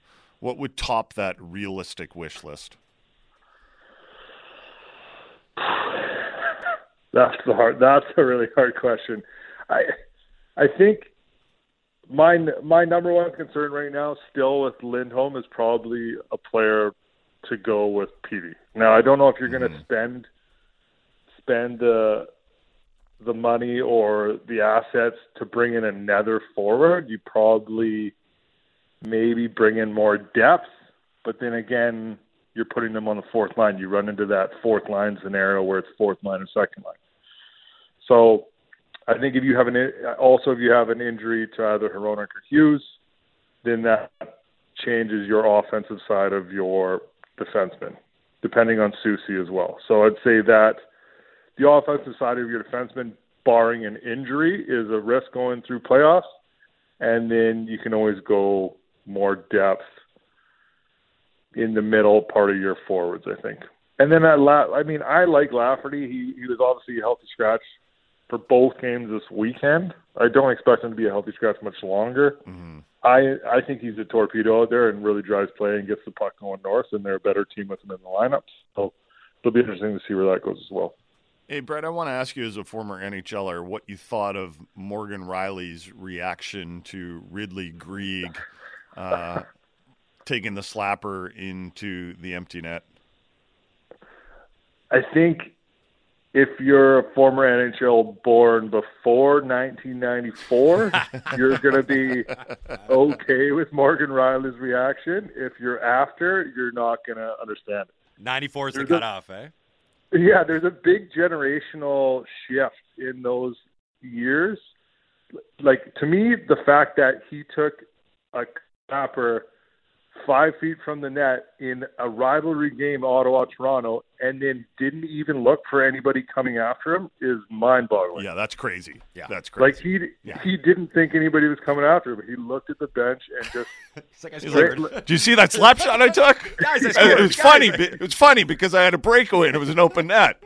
what would top that realistic wish list? That's the hard. That's a really hard question. I, I think my my number one concern right now, still with Lindholm, is probably a player to go with Petey. Now, I don't know if you're going to mm-hmm. spend spend the the money or the assets to bring in another forward. You probably maybe bring in more depth, but then again, you're putting them on the fourth line. You run into that fourth line scenario where it's fourth line or second line. So, I think if you have an also if you have an injury to either Hronek or Hughes, then that changes your offensive side of your defenseman, depending on Soucy as well. So I'd say that the offensive side of your defenseman, barring an injury, is a risk going through playoffs, and then you can always go more depth in the middle part of your forwards, I think. And then that, La- I mean, I like Lafferty. He he was obviously a healthy scratch for both games this weekend. I don't expect him to be a healthy scratch much longer. Mm-hmm. I I think he's a torpedo out there and really drives play and gets the puck going north, and they're a better team with him in the lineup. So it'll be interesting to see where that goes as well. Hey, Brett, I want to ask you as a former NHLer what you thought of Morgan Rielly's reaction to Ridley Greig uh, taking the slapper into the empty net. I think if you're a former NHL born before 1994, you're going to be okay with Morgan Rielly's reaction. If you're after, you're not going to understand it. 94 is the There's a- cutoff, eh? Yeah, there's a big generational shift in those years. Like to me, the fact that he took a snapper five feet from the net in a rivalry game, Ottawa Toronto, and then didn't even look for anybody coming after him is mind boggling. Yeah, that's crazy. Yeah, that's crazy. Like he Yeah. he didn't think anybody was coming after him. He looked at the bench and just like, He's like, Do you see that slap shot I took? Guys, I it was Guys, funny. I- It was funny because I had a breakaway and it was an open net.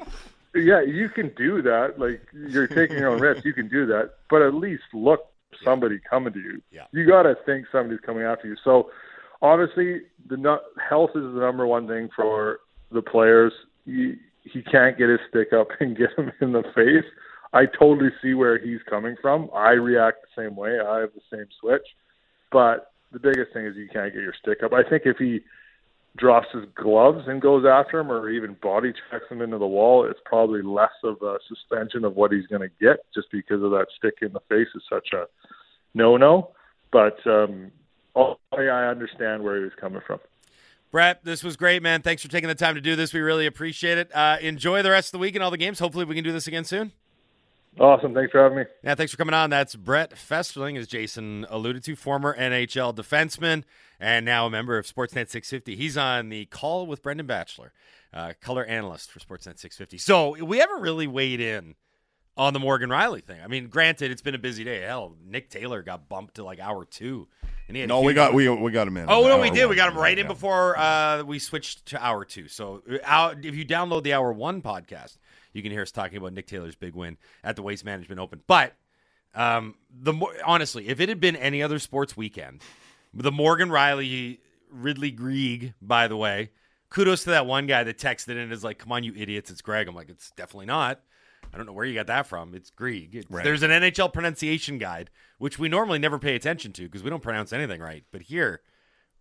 Yeah, you can do that. Like you're taking your own risk. You can do that, but at least look somebody coming to you. Yeah. You got to think somebody's coming after you. So obviously, the nu- health is the number one thing for the players. He, he can't get his stick up and get him in the face. I totally see where he's coming from. I react the same way. I have the same switch, but the biggest thing is you can't get your stick up. I think if he drops his gloves and goes after him or even body checks him into the wall, it's probably less of a suspension of what he's going to get just because of that stick in the face is such a no-no. But um, I understand where he was coming from. Brett, this was great, man. Thanks for taking the time to do this. We really appreciate it. Uh, enjoy the rest of the week and all the games. Hopefully, we can do this again soon. Awesome. Thanks for having me. Yeah, thanks for coming on. That's Brett Festerling, as Jason alluded to, former NHL defenseman and now a member of Sportsnet 650. He's on the call with Brendan Batchelor, uh, color analyst for Sportsnet 650. So we haven't really weighed in on the Morgan Rielly thing. I mean, granted, it's been a busy day. Hell, Nick Taylor got bumped to like hour two, and he had No, we got we we got him in. Oh no, we did. We got him right in before uh, we switched to hour two. So, uh, if you download the hour one podcast, you can hear us talking about Nick Taylor's big win at the Waste Management Open. But um, the more honestly, if it had been any other sports weekend, the Morgan Rielly Ridley Greig, by the way, kudos to that one guy that texted in and is like, "Come on, you idiots, it's Greg." I'm like, "It's definitely not." I don't know where you got that from. It's Greig. It's- Right. There's an NHL pronunciation guide, which we normally never pay attention to because we don't pronounce anything right. But here,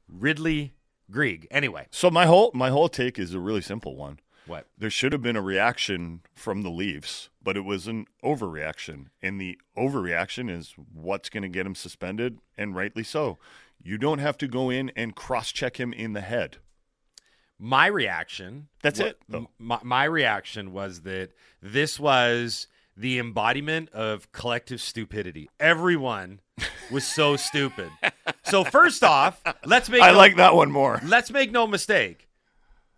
Ridley Greig. Anyway, So my whole my whole take is a really simple one. What? There should have been a reaction from the Leafs, but it was an overreaction. And the overreaction is what's going to get him suspended, and rightly so. You don't have to go in and cross check him in the head. My reaction. That's wa- it, though. My, my reaction was that this was the embodiment of collective stupidity. Everyone was so stupid. So first off, let's make I no- like that one more. Let's make no mistake.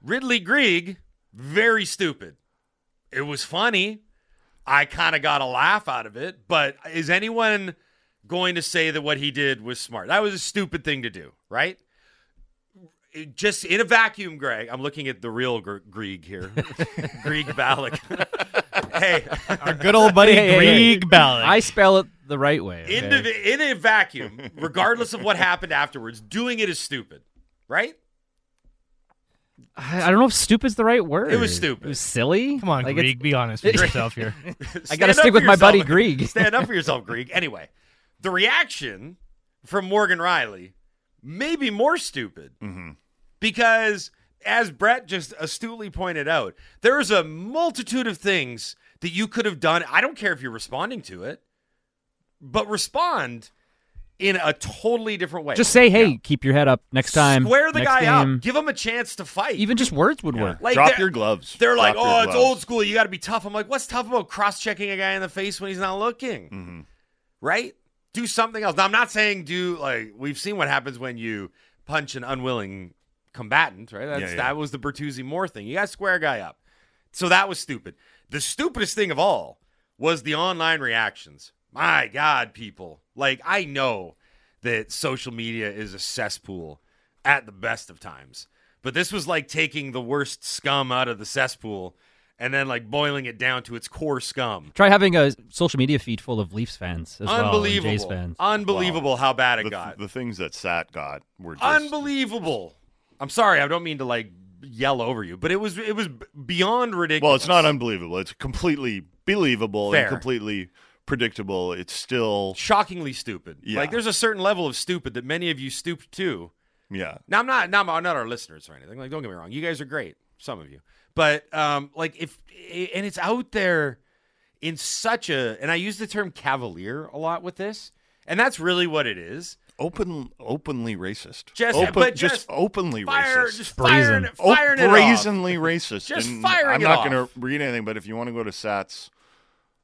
Ridley Greig, very stupid. It was funny. I kind of got a laugh out of it, but is anyone going to say that what he did was smart? That was a stupid thing to do, right? It- just in a vacuum, Greg. I'm looking at the real Gr- Grieg here, Grieg Balloch. hey, Our good old buddy Hey, hey, hey. Grieg Balloch. I spell it the right way. okay? Indiv- in a vacuum, regardless of what happened afterwards, doing it is stupid, right? I I don't know if "stupid" is the right word. It was stupid. It was silly. Come on, Like, Grieg, it's- be honest with yourself here. I gotta stick for with my buddy yourself. Grieg. Stand up for yourself, Grieg. Anyway, the reaction from Morgan Rielly may be more stupid Mm-hmm. because, as Brett just astutely pointed out, there's a multitude of things that you could have done. I don't care if you're responding to it, but respond in a totally different way. Just say, hey, keep your head up next time. Square the next guy game. up. Give him a chance to fight. Even just words would work. Like Drop your gloves. They're like, Drop your oh, it's old school. You got to be tough. I'm like, what's tough about cross checking a guy in the face when he's not looking? Mm-hmm. Right? Do something else. Now, I'm not saying do like we've seen what happens when you punch an unwilling combatant. Right? That's Yeah, yeah. that was the Bertuzzi Moore thing. You got to square a guy up. So that was stupid. The stupidest thing of all was the online reactions. My God, people! Like I know that social media is a cesspool at the best of times. But this was like taking the worst scum out of the cesspool and then like boiling it down to its core scum. Try having a social media feed full of Leafs fans as well. and Unbelievable. Jays fans. Unbelievable how bad it the, got. the things that Sat got were just Unbelievable. I'm sorry, I don't mean to like yell over you, but it was it was beyond ridiculous. well, it's not unbelievable. It's completely believable Fair. and completely predictable. It's still shockingly stupid. Yeah. Like there's a certain level of stupid that many of you stooped to. yeah. Now I'm not now I'm not our listeners or anything. Like don't get me wrong, you guys are great, some of you. But um like if and it's out there in such a and I use the term cavalier a lot with this, and that's really what it is. Open, openly racist. Just Open, but just, just openly fire, racist. just firing, it- firing oh, it off. brazenly racist. Just And firing I'm it not going to read anything, but if you want to go to Sat's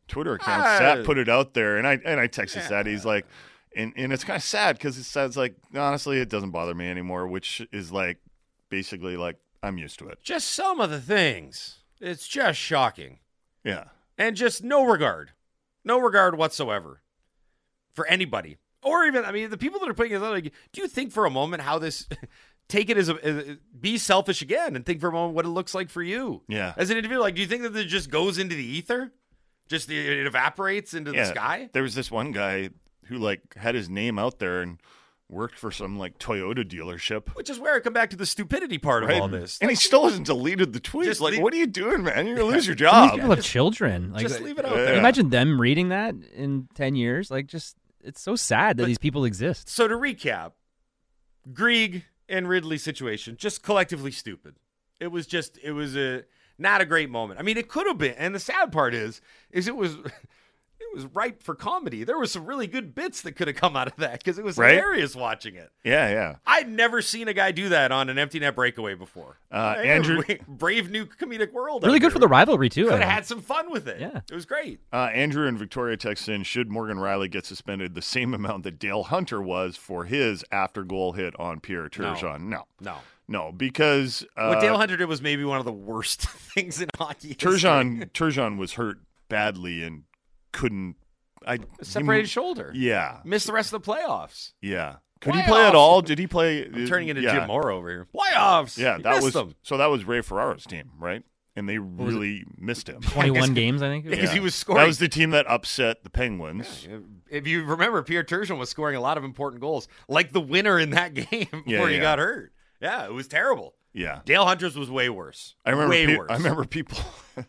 Twitter account, Ah. Sat put it out there, and I and I texted Yeah. Sat. He's like, and and it's kind of sad because it says like honestly, it doesn't bother me anymore, which is like basically like I'm used to it. Just some of the things. It's just shocking. Yeah. And just no regard. No regard whatsoever for anybody. Or even, I mean, the people that are putting it out, like, do you think for a moment how this, take it as a, as- be selfish again and think for a moment what it looks like for you? Yeah. As an individual, like, do you think that it just goes into the ether? Just the, it evaporates into the sky? There was this one guy who like had his name out there and worked for some like Toyota dealership. Which is where I come back to the stupidity part of Right. all this. And he still hasn't deleted the tweets. Just like, leave- what are you doing, man? You're gonna lose your job. these people have children. Like, Just leave it out Can you there. Imagine them reading that in ten years. Like, just it's so sad that these people exist. So to recap, Greig and Ridley situation just collectively stupid. It was just it was a not a great moment. I mean, it could have been. And the sad part is is it was it was ripe for comedy. There was some really good bits that could have come out of that because it was Right? hilarious watching it. Yeah, yeah. I'd never seen a guy do that on an empty net breakaway before. Uh, Hey, Andrew- brave new comedic world. Really good for the rivalry too. I Could have had some fun with it. Yeah. it was great. Uh, Andrew and Victoria text in, should Morgan Rielly get suspended the same amount that Dale Hunter was for his after goal hit on Pierre Turgeon? No. No. No, because uh, what Dale Hunter did was maybe one of the worst things in hockey. history. Turgeon Turgeon was hurt badly and couldn't. I separated shoulder. Yeah, missed the rest of the playoffs. yeah. Could he play at all? Did he play? I'm turning into yeah. Jim Morrow over here. Playoffs. Yeah, that was them. so. That was Ray Ferraro's team, right? And they was really missed him. 21 games, I think. it was. Because he was scoring. That was the team that upset the Penguins. if you remember, Pierre Turgeon was scoring a lot of important goals, like the winner in that game before Yeah, he got hurt. Yeah, it was terrible. Yeah. Dale Hunter's was way worse. I remember. way pe- worse. I remember people,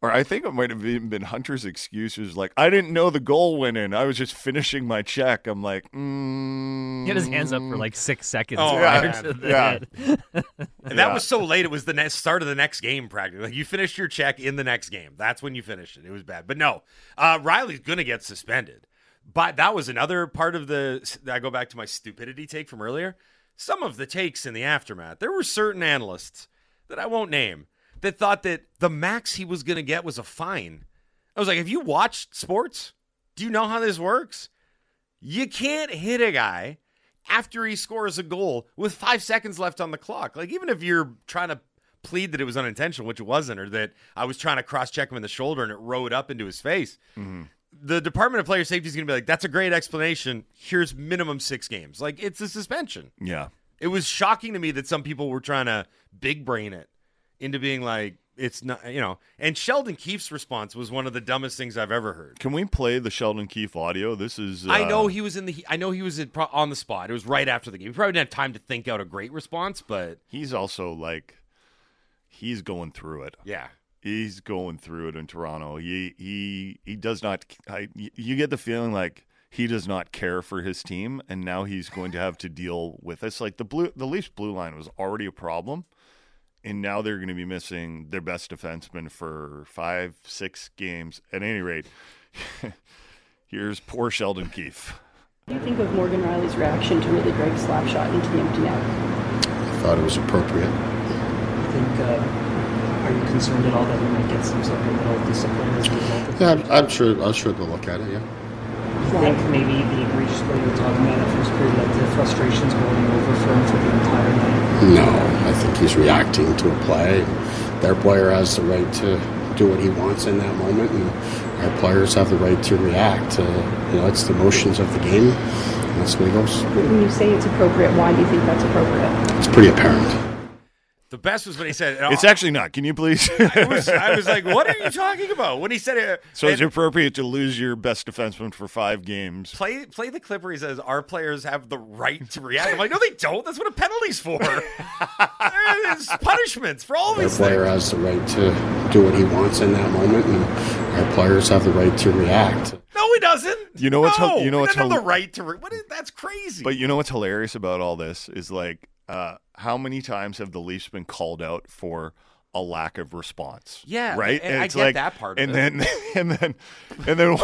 or I think it might have even been Hunter's excuse was like, "I didn't know the goal went in. I was just finishing my check." I'm like, mm, He had his hands up for like six seconds Oh, prior man. to the Yeah. And that Yeah. was so late. It was the next start of the next game, practically. Like you finished your check in the next game. That's when you finished it. It was bad. But no, uh, Rielly's going to get suspended. But that was another part of the. I go back to my stupidity take from earlier. Some of the takes in the aftermath, there were certain analysts that I won't name that thought that the max he was going to get was a fine. I was like, have you watched sports? Do you know how this works? You can't hit a guy after he scores a goal with five seconds left on the clock. Like, even if you're trying to plead that it was unintentional, which it wasn't, or that I was trying to cross check him in the shoulder and it rode up into his face, mm-hmm. the Department of Player Safety is going to be like, that's a great explanation. Here's minimum six games. Like, it's a suspension. Yeah. It was shocking to me that some people were trying to big brain it into being like, it's not, you know. And Sheldon Keefe's response was one of the dumbest things I've ever heard. Can we play the Sheldon Keefe audio? This is. Uh, I know he was in the. I know he was in, pro- on the spot. It was right after the game. He probably didn't have time to think out a great response, but He's also like, he's going through it. yeah, He's going through it in Toronto. He he he does not. I, you get the feeling like he does not care for his team, and now he's going to have to deal with this. Like the blue, the Leafs blue line was already a problem, and now they're going to be missing their best defenseman for five, six games. At any rate, here's poor Sheldon Keefe. What do you think of Morgan Rielly's reaction to Ridley Greig's slap shot into the empty net? I thought it was appropriate. I think, uh, are you concerned at all that he might get some sort of little discipline as a result of Yeah, I'm, I'm sure. I'm sure they'll look at it. Yeah. Do you think maybe the egregious play you're talking about at first period, like the frustrations going over for him for the entire night? No, I think he's reacting to a play. Their player has the right to do what he wants in that moment, and our players have the right to react. Uh, you know, it's the motions of the game. That's the way it goes. When you say it's appropriate, why do you think that's appropriate? It's pretty apparent. The best was when he said, It's oh. actually not. Can you please? I was, I was like, "What are you talking about?" When he said it. so it's and appropriate to lose your best defenseman for five games. play play the clip where he says, "Our players have the right to react." I'm like, "No, they don't. That's what a penalty's for. There's punishments for all Their these player things." has the right to do what he wants in that moment, and our players have the right to react. No, he doesn't. You know what's no, you know what's doesn't have hil- the right to. Re- what is, that's crazy. But you know what's hilarious about all this is like uh, how many times have the Leafs been called out for a lack of response? Yeah, right. and I it's get like, that part of and it. then and then and then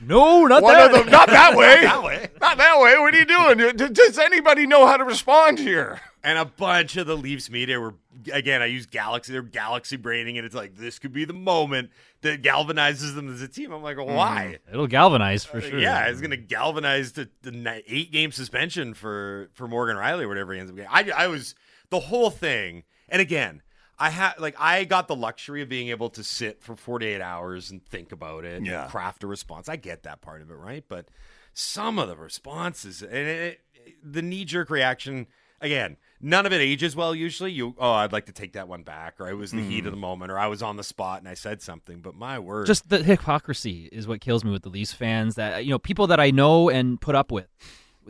No, not One that. of them, not that way. not that way. Not that way. What are you doing? D- Does anybody know how to respond here? And a bunch of the Leafs media were again. I use Galaxy. They're Galaxy braining, and it's like this could be the moment that galvanizes them as a team. I'm like, well, why? It'll galvanize for Uh, sure. Yeah, it's going to galvanize the, the eight game suspension for for Morgan Rielly or whatever he ends up getting. I I was the whole thing, and again, I had like I got the luxury of being able to sit for 48 hours and think about it, Yeah. and craft a response. I get that part of it, right? But some of the responses and it, the knee jerk reaction again. None of it ages well. Usually, you oh, I'd like to take that one back, or it was the heat of the mm. moment, or I was on the spot and I said something. But my word, Just the hypocrisy is what kills me with the Leafs fans. That you know, people that I know and put up with,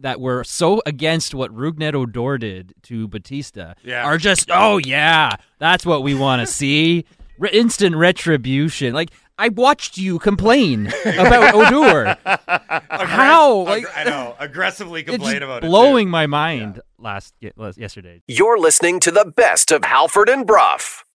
that were so against what Rougned Odor did to Bautista, Yeah. are just oh yeah, that's what we want to see. Re- instant retribution. Like I watched you complain about Odor. How? Like, I know aggressively complain just about it. blowing my mind last ye- last- yesterday. You're listening to the best of Halford and Brough.